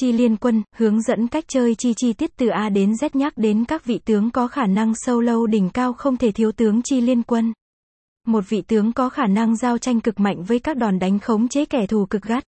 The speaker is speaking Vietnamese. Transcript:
Chi liên quân, hướng dẫn cách chơi chi chi tiết từ A đến Z nhắc đến các vị tướng có khả năng sâu lâu đỉnh cao không thể thiếu tướng chi liên quân. Một vị tướng có khả năng giao tranh cực mạnh với các đòn đánh khống chế kẻ thù cực gắt.